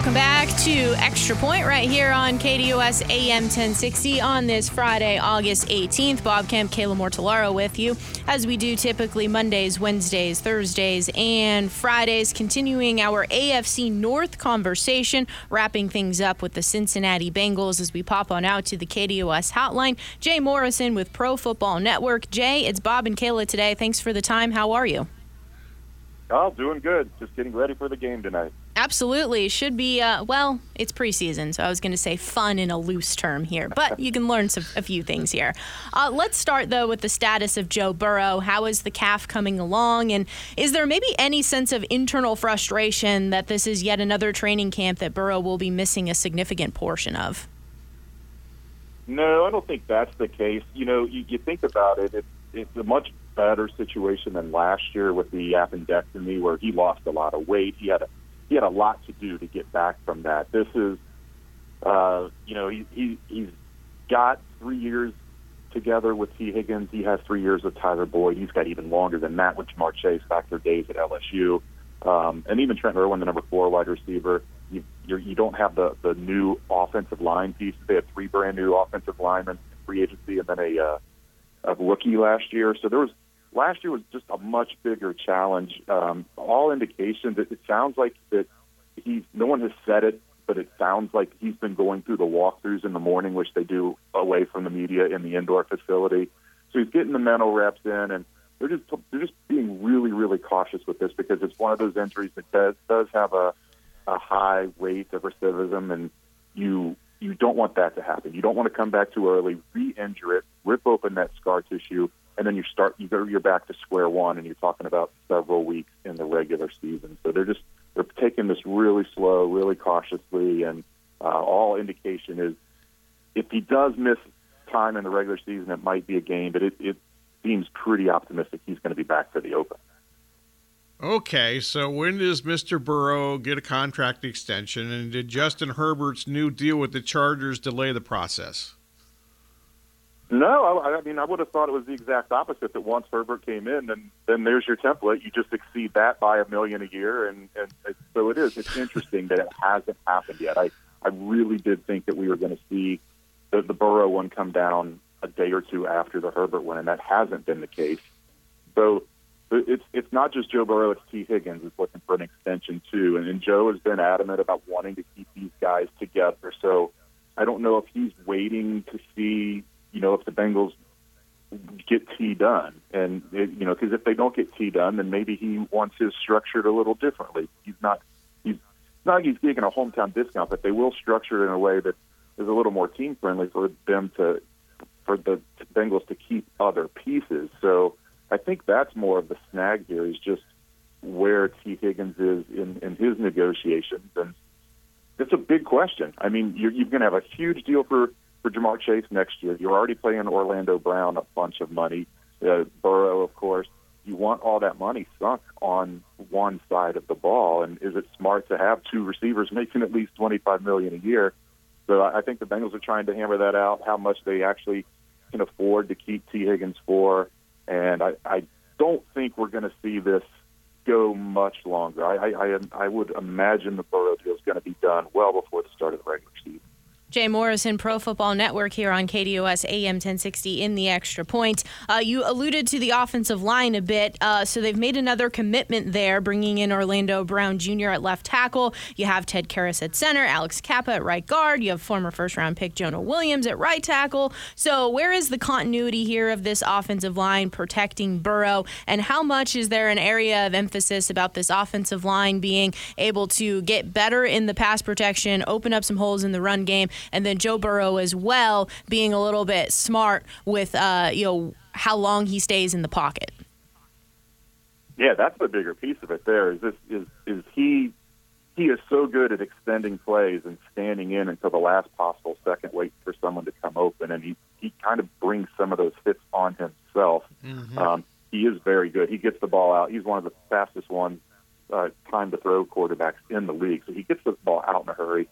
Welcome back to Extra Point right here on KDOS AM 1060 on this Friday, August 18th. Bob Kemp, Kayla Mortellaro with you as we do typically Mondays, Wednesdays, Thursdays, and Fridays, continuing our AFC North conversation, wrapping things up with the Cincinnati Bengals as we pop on out to the KDOS hotline. Jay Morrison with Pro Football Network. Jay, it's Bob and Kayla today. Thanks for the time. How are you? Oh, doing good. Just getting ready for the game tonight. Absolutely. Should be, uh, well, it's preseason, so I was going to say fun in a loose term here, but you can learn some, a few things here. Uh, let's start, though, with the status of Joe Burrow. How is the calf coming along? And is there maybe any sense of internal frustration that this is yet another training camp that Burrow will be missing a significant portion of? No, I don't think that's the case. You know, you, you think about it, it's, it's a much better situation than last year with the appendectomy, where he lost a lot of weight. He had a he had a lot to do to get back from that. This is, uh, you know, he, he he's got three years together with Tee Higgins. He has three years with Tyler Boyd. He's got even longer than that with Ja'Marr Chase back their days at LSU, um, and even Trent Irwin, the number four wide receiver. You you're, you don't have the the new offensive line pieces. They had three brand new offensive linemen free agency, and then a uh, a rookie last year. So there was last year was just a much bigger challenge. Um, all indications, it, it sounds like that he's. No one has said it, but it sounds like he's been going through the walkthroughs in the morning, which they do away from the media in the indoor facility. So he's getting the mental reps in, and they're just they're just being really really cautious with this because it's one of those injuries that does does have a a high rate of recidivism, and you you don't want that to happen. You don't want to come back too early, re-injure it, rip open that scar tissue, and then you start you go you're back to square one and you're talking about several weeks in the regular season so they're just they're taking this really slow really cautiously and uh, all indication is if he does miss time in the regular season it might be a game but it, it seems pretty optimistic he's going to be back for the open Okay, so when does Mr. Burrow get a contract extension, and did Justin Herbert's new deal with the Chargers delay the process? No, I, I mean I would have thought it was the exact opposite. That once Herbert came in, then then there's your template. You just exceed that by a million a year, and and, and so it is. It's interesting that it hasn't happened yet. I I really did think that we were going to see the, the Burrow one come down a day or two after the Herbert one, and that hasn't been the case. So it's it's not just Joe Burrow; it's Tee Higgins is looking for an extension too, and, and Joe has been adamant about wanting to keep these guys together. So I don't know if he's waiting to see you know, if the Bengals get Tee done, and it, you know, because if they don't get Tee done, then maybe he wants his structured a little differently. He's not he's not like he's getting a hometown discount, but they will structure it in a way that is a little more team friendly for them to for the Bengals to keep other pieces. So I think that's more of the snag here is just where Tee Higgins is in, in his negotiations, and it's a big question. I mean, you're, you're going to have a huge deal for for Ja'Marr Chase next year. You're already paying Orlando Brown a bunch of money. Uh, Burrow, of course. You want all that money sunk on one side of the ball, and is it smart to have two receivers making at least 25 million a year? So I think the Bengals are trying to hammer that out, how much they actually can afford to keep Tee Higgins for, and I, I don't think we're going to see this go much longer. I, I, I, I would imagine the Burrow deal is going to be done well before the start of the regular season. Jay Morrison, Pro Football Network here on KDOS AM 1060 in the extra point. Uh, you alluded to the offensive line a bit. Uh, so they've made another commitment there, bringing in Orlando Brown Jr. at left tackle. You have Ted Karras at center, Alex Cappa at right guard. You have former first round pick Jonah Williams at right tackle. So where is the continuity here of this offensive line protecting Burrow? And how much is there an area of emphasis about this offensive line being able to get better in the pass protection, open up some holes in the run game? And then Joe Burrow as well being a little bit smart with uh, you know how long he stays in the pocket. Yeah, that's the bigger piece of it. There is this is is he he is so good at extending plays and standing in until the last possible second, waiting for someone to come open, and he he kind of brings some of those hits on himself. Mm-hmm. Um, he is very good. He gets the ball out. He's one of the fastest ones uh, time to throw quarterbacks in the league. So he gets the ball out in a hurry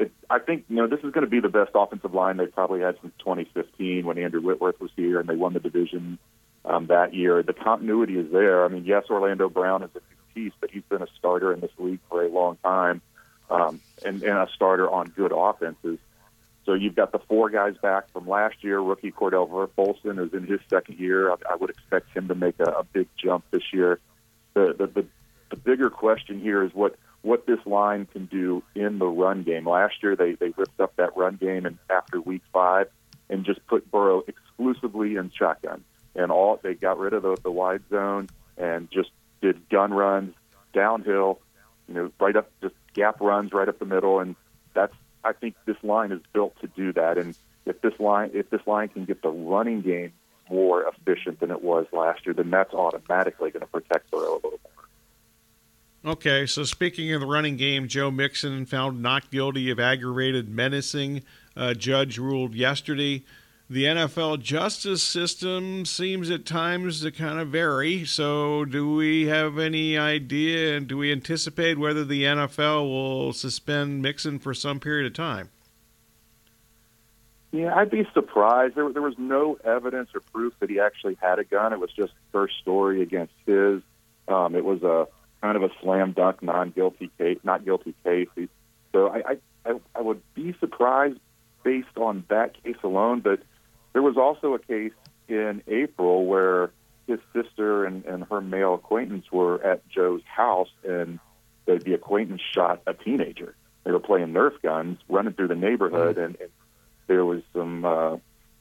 it, I think you know this is going to be the best offensive line they've probably had since 2015 when Andrew Whitworth was here and they won the division um, that year. The continuity is there. I mean, yes, Orlando Brown is a piece, but he's been a starter in this league for a long time. Um, and, and a starter on good offenses. So you've got the four guys back from last year. Rookie Cordell Volson is in his second year. I, I would expect him to make a, a big jump this year. The, the the the bigger question here is what what this line can do in the run game. Last year they they ripped up that run game and after week five and just put Burrow exclusively in shotgun and all they got rid of the, the wide zone and just did gun runs downhill, you know, right up just gap runs right up the middle and that's I think this line is built to do that. And if this line if this line can get the running game more efficient than it was last year, then that's automatically going to protect Burrow a little more. Okay, so speaking of the running game, Joe Mixon found not guilty of aggravated menacing. Uh, judge ruled yesterday the NFL justice system seems at times to kind of vary. So, do we have any idea and do we anticipate whether the NFL will suspend Mixon for some period of time? Yeah, I'd be surprised. There, there was no evidence or proof that he actually had a gun. It was just first story against his. Um, it was a kind of a slam dunk, non guilty case, not guilty case. So I, I, I would be surprised based on that case alone, but there was also a case in April where his sister and, and her male acquaintance were at Joe's house, and the, the acquaintance shot a teenager. They were playing Nerf guns, running through the neighborhood, and, and there was some. Uh,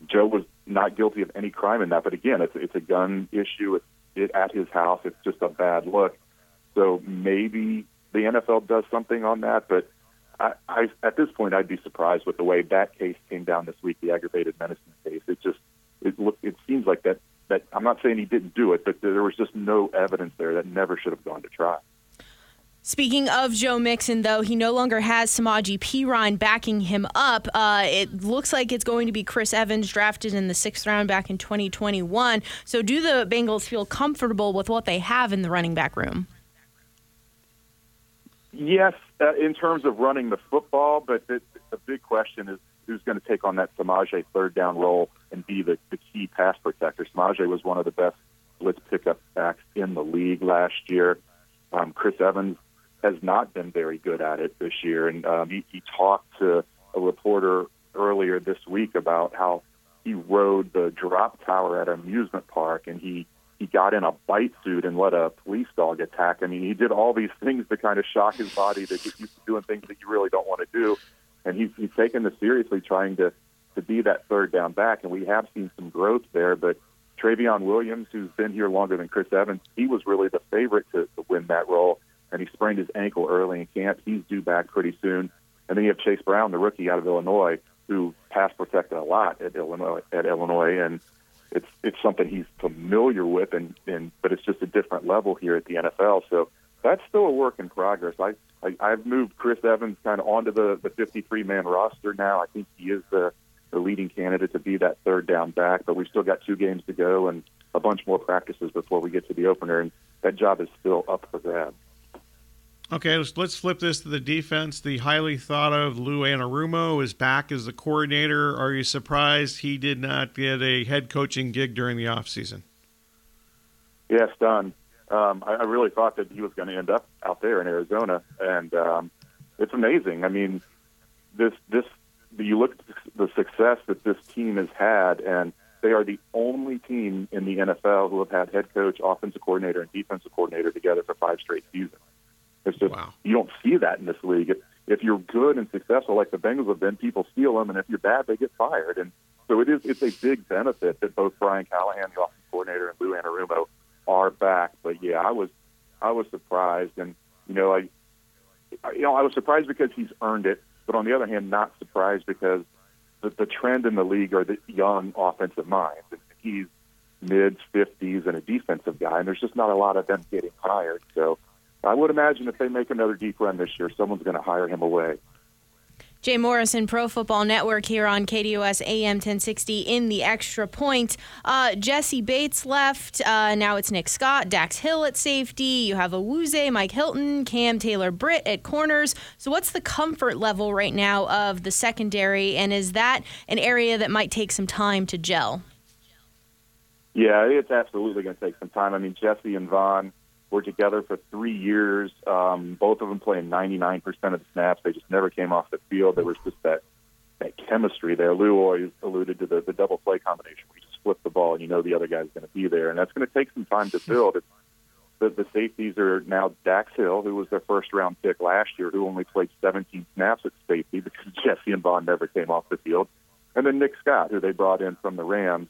Joe was not guilty of any crime in that, but again, it's it's a gun issue. It's it, at his house. It's just a bad look. So maybe the NFL does something on that, but I, I, at this point, I'd be surprised with the way that case came down this week, the aggravated menacing case. It just it look it seems like that that I'm not saying he didn't do it, but there was just no evidence there that never should have gone to trial. Speaking of Joe Mixon, though, he no longer has Samaje Perine backing him up. Uh, it looks like it's going to be Chris Evans, drafted in the sixth round back in 2021. So, do the Bengals feel comfortable with what they have in the running back room? Yes, uh, in terms of running the football, but the, the big question is who's going to take on that Samaje third down role and be the, the key pass protector. Samaje was one of the best blitz pickup backs in the league last year. Um, Chris Evans has not been very good at it this year, and um, he, he talked to a reporter earlier this week about how he rode the drop tower at an amusement park, and he he got in a bite suit and let a police dog attack. I mean, he did all these things to kind of shock his body to get used to doing things that you really don't want to do. And he's, he's taken this seriously, trying to, to be that third down back. And we have seen some growth there. But Trayveon Williams, who's been here longer than Chris Evans, he was really the favorite to, to win that role. And he sprained his ankle early in camp. He's due back pretty soon. And then you have Chase Brown, the rookie out of Illinois, who pass protected a lot at Illinois. At Illinois, and it's it's something he's familiar with, and, and but it's just a different level here at the NFL. So that's still a work in progress. I, I I've moved Chris Evans kind of onto the the 53 man roster now. I think he is the the leading candidate to be that third down back, but we've still got two games to go and a bunch more practices before we get to the opener, and that job is still up for grabs. Okay, let's, let's flip this to the defense. The highly thought of Lou Anarumo is back as the coordinator. Are you surprised he did not get a head coaching gig during the offseason? Yes, done. Um, I, I really thought that he was going to end up out there in Arizona, and um, it's amazing. I mean, this this you look at the success that this team has had, and they are the only team in the NFL who have had head coach, offensive coordinator, and defensive coordinator together for five straight seasons. It's just wow. you don't see that in this league. If, if you're good and successful, like the Bengals have been, people steal them, and if you're bad, they get fired. And so it is. It's a big benefit that both Brian Callahan, the offensive coordinator, and Lou Anarumo are back. But yeah, I was I was surprised, and you know, I you know I was surprised because he's earned it, but on the other hand, not surprised because the, the trend in the league are the young offensive minds. And he's mid 50s and a defensive guy, and there's just not a lot of them getting hired. So I would imagine if they make another deep run this year, someone's going to hire him away. Jay Morrison, Pro Football Network here on KDOS AM 1060 in the extra point. Uh, Jessie Bates left. Uh, now it's Nick Scott, Dax Hill at safety. You have Awuzie, Mike Hilton, Cam Taylor Britt at corners. So, what's the comfort level right now of the secondary? And is that an area that might take some time to gel? Yeah, it's absolutely going to take some time. I mean, Jessie and Vonn were together for three years. Um, both of them playing 99% of the snaps. They just never came off the field. There was just that that chemistry there. Lou always alluded to the, the double play combination you just flip the ball and you know the other guy's going to be there, and that's going to take some time to build. The, the safeties are now Dax Hill, who was their first round pick last year, who only played 17 snaps at safety because Jessie and Vonn never came off the field, and then Nick Scott, who they brought in from the Rams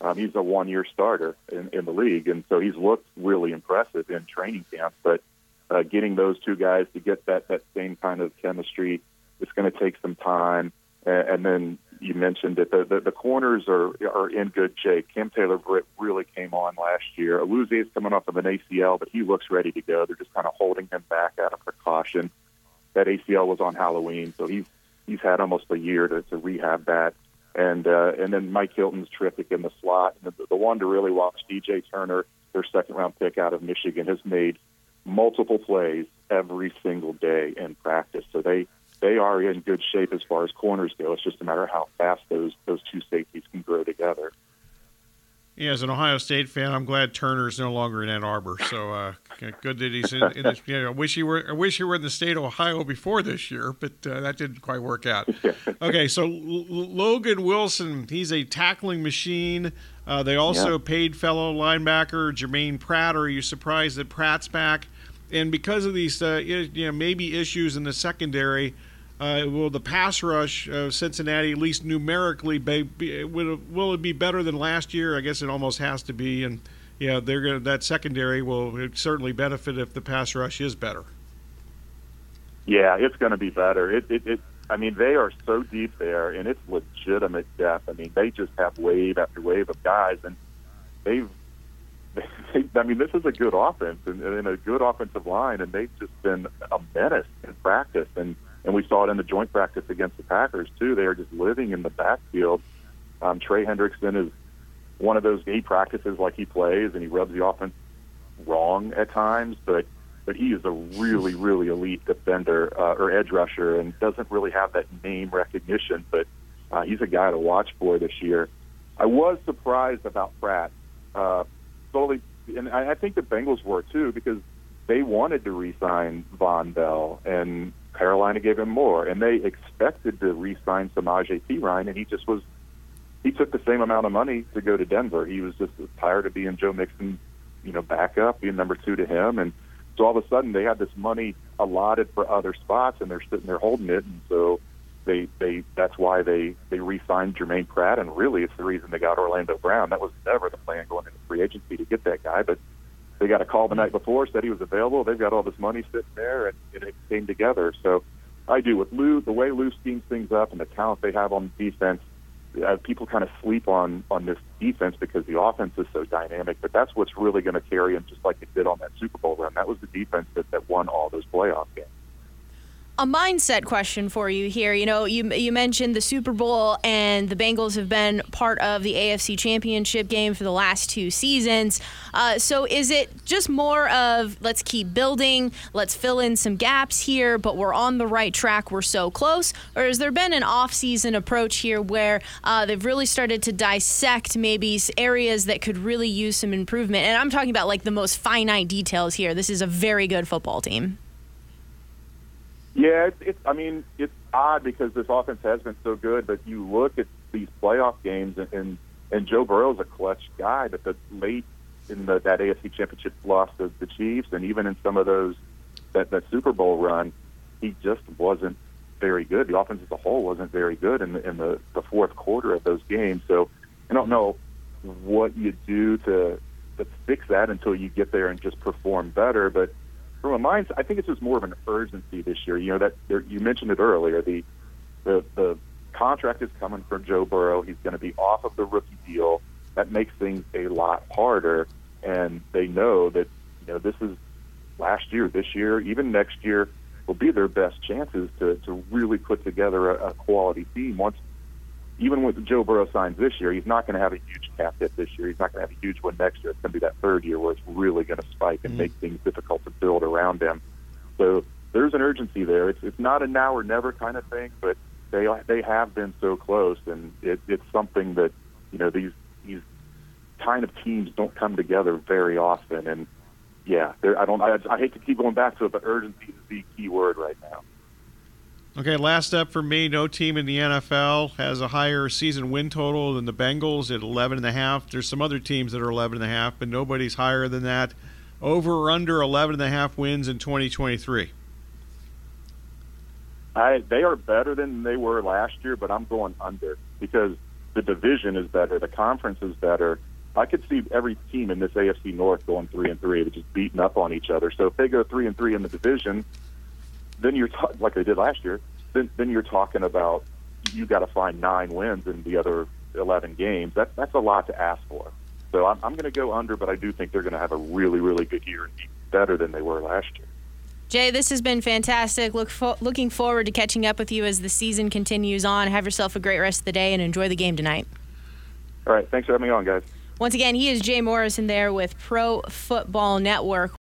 um, he's a one-year starter in, in the league, and so he's looked really impressive in training camp. But uh, getting those two guys to get that that same kind of chemistry, it's going to take some time. And, and then you mentioned that the, the the corners are are in good shape. Cam Taylor Britt really came on last year. Awuzie is coming off of an ACL, but he looks ready to go. They're just kind of holding him back out of precaution. That ACL was on Halloween, so he's he's had almost a year to, to rehab that and uh, and then Mike Hilton's terrific in the slot. And the, the one to really watch, DJ Turner, their second round pick out of Michigan, has made multiple plays every single day in practice. So they they are in good shape as far as corners go. It's just a matter of how fast those those two safeties can grow together. Yeah, as an Ohio State fan, I'm glad Turner's no longer in Ann Arbor. So uh, good that he's in. in this, you know, I wish he were. I wish he were in the state of Ohio before this year, but uh, that didn't quite work out. okay, so L- Logan Wilson, he's a tackling machine. Uh, they also yeah. paid fellow linebacker Jermaine Pratt. Are you surprised that Pratt's back? And because of these, uh, you know, maybe issues in the secondary uh, will the pass rush of Cincinnati, at least numerically, be, will it be better than last year? I guess it almost has to be. And yeah, they're gonna, that secondary will certainly benefit if the pass rush is better. Yeah, it's going to be better. It, it, it, I mean, they are so deep there, and it's legitimate depth. I mean, they just have wave after wave of guys, and they've. They, I mean, this is a good offense and, and a good offensive line, and they've just been a menace in practice. And and we saw it in the joint practice against the Packers too. They are just living in the backfield. Um, Trey Hendrickson is one of those. He practices like he plays, and he rubs the offense wrong at times, but but he is a really really elite defender uh, or edge rusher, and doesn't really have that name recognition. But uh, he's a guy to watch for this year. I was surprised about Pratt, uh, solely, and I, I think the Bengals were too because they wanted to re-sign Vonn Bell, and Carolina gave him more, and they expected to re-sign Samaje Perine, and he just was. He took the same amount of money to go to Denver. He was just tired of being Joe Mixon, you know, backup, being number two to him, and so all of a sudden they had this money allotted for other spots, and they're sitting there holding it, and so they they that's why they they re-signed Jermaine Pratt, and really it's the reason they got Orlando Brown. That was never the plan going into free agency to get that guy, but they got a call the night before, said he was available. They've got all this money sitting there, and, and it came together. So I do with Lou, the way Lou schemes things up, and the talent they have on defense. Uh, people kind of sleep on on this defense because the offense is so dynamic, but that's what's really going to carry them, just like it did on that Super Bowl run. That was the defense that, that won all those playoff games a mindset question for you here. You know, you you mentioned the Super Bowl and the Bengals have been part of the AFC Championship game for the last two seasons. Uh, so is it just more of let's keep building, let's fill in some gaps here, but we're on the right track, we're so close, or has there been an off-season approach here where uh, they've really started to dissect maybe areas that could really use some improvement? And I'm talking about like the most finite details here. This is a very good football team. Yeah, it's, it's. I mean, it's odd because this offense has been so good, but you look at these playoff games, and and, and Joe Burrow's a clutch guy. But the late in the, that AFC Championship loss to the Chiefs, and even in some of those that that Super Bowl run, he just wasn't very good. The offense as a whole wasn't very good in the in the, the fourth quarter of those games. So I don't know what you do to to fix that until you get there and just perform better, but from a mindset, I think it's just more of an urgency this year. You know that there, you mentioned it earlier. The the the contract is coming for Joe Burrow. He's going to be off of the rookie deal. That makes things a lot harder, and they know that you know this is last year, this year, even next year will be their best chances to to really put together a, a quality team once even with Joe Burrow signs this year, he's not going to have a huge cap hit this year. He's not going to have a huge one next year. It's going to be that third year where it's really going to spike and mm-hmm. make things difficult to build around him. So there's an urgency there. It's it's not a now or never kind of thing, but they they have been so close, and it, it's something that you know these these kind of teams don't come together very often, and yeah, I don't. I, I hate to keep going back to it, but urgency is the key word right now. Okay, last up for me. No team in the NFL has a higher season win total than the Bengals at 11 and a half. There's some other teams that are 11 and a half, but nobody's higher than that. Over or under 11 and a half wins in 2023. I they are better than they were last year, but I'm going under because the division is better, the conference is better. I could see every team in this AFC North going three and three, just beating up on each other. So if they go three and three in the division, then you're ta- like they did last year. Then then you're talking about you got to find nine wins in the other 11 games. That's that's a lot to ask for. So I'm, I'm going to go under, but I do think they're going to have a really really good year and be better than they were last year. Jay, this has been fantastic. Look looking forward to catching up with you as the season continues on. Have yourself a great rest of the day and enjoy the game tonight. All right, thanks for having me on, guys. Once again, he is Jay Morrison there with Pro Football Network.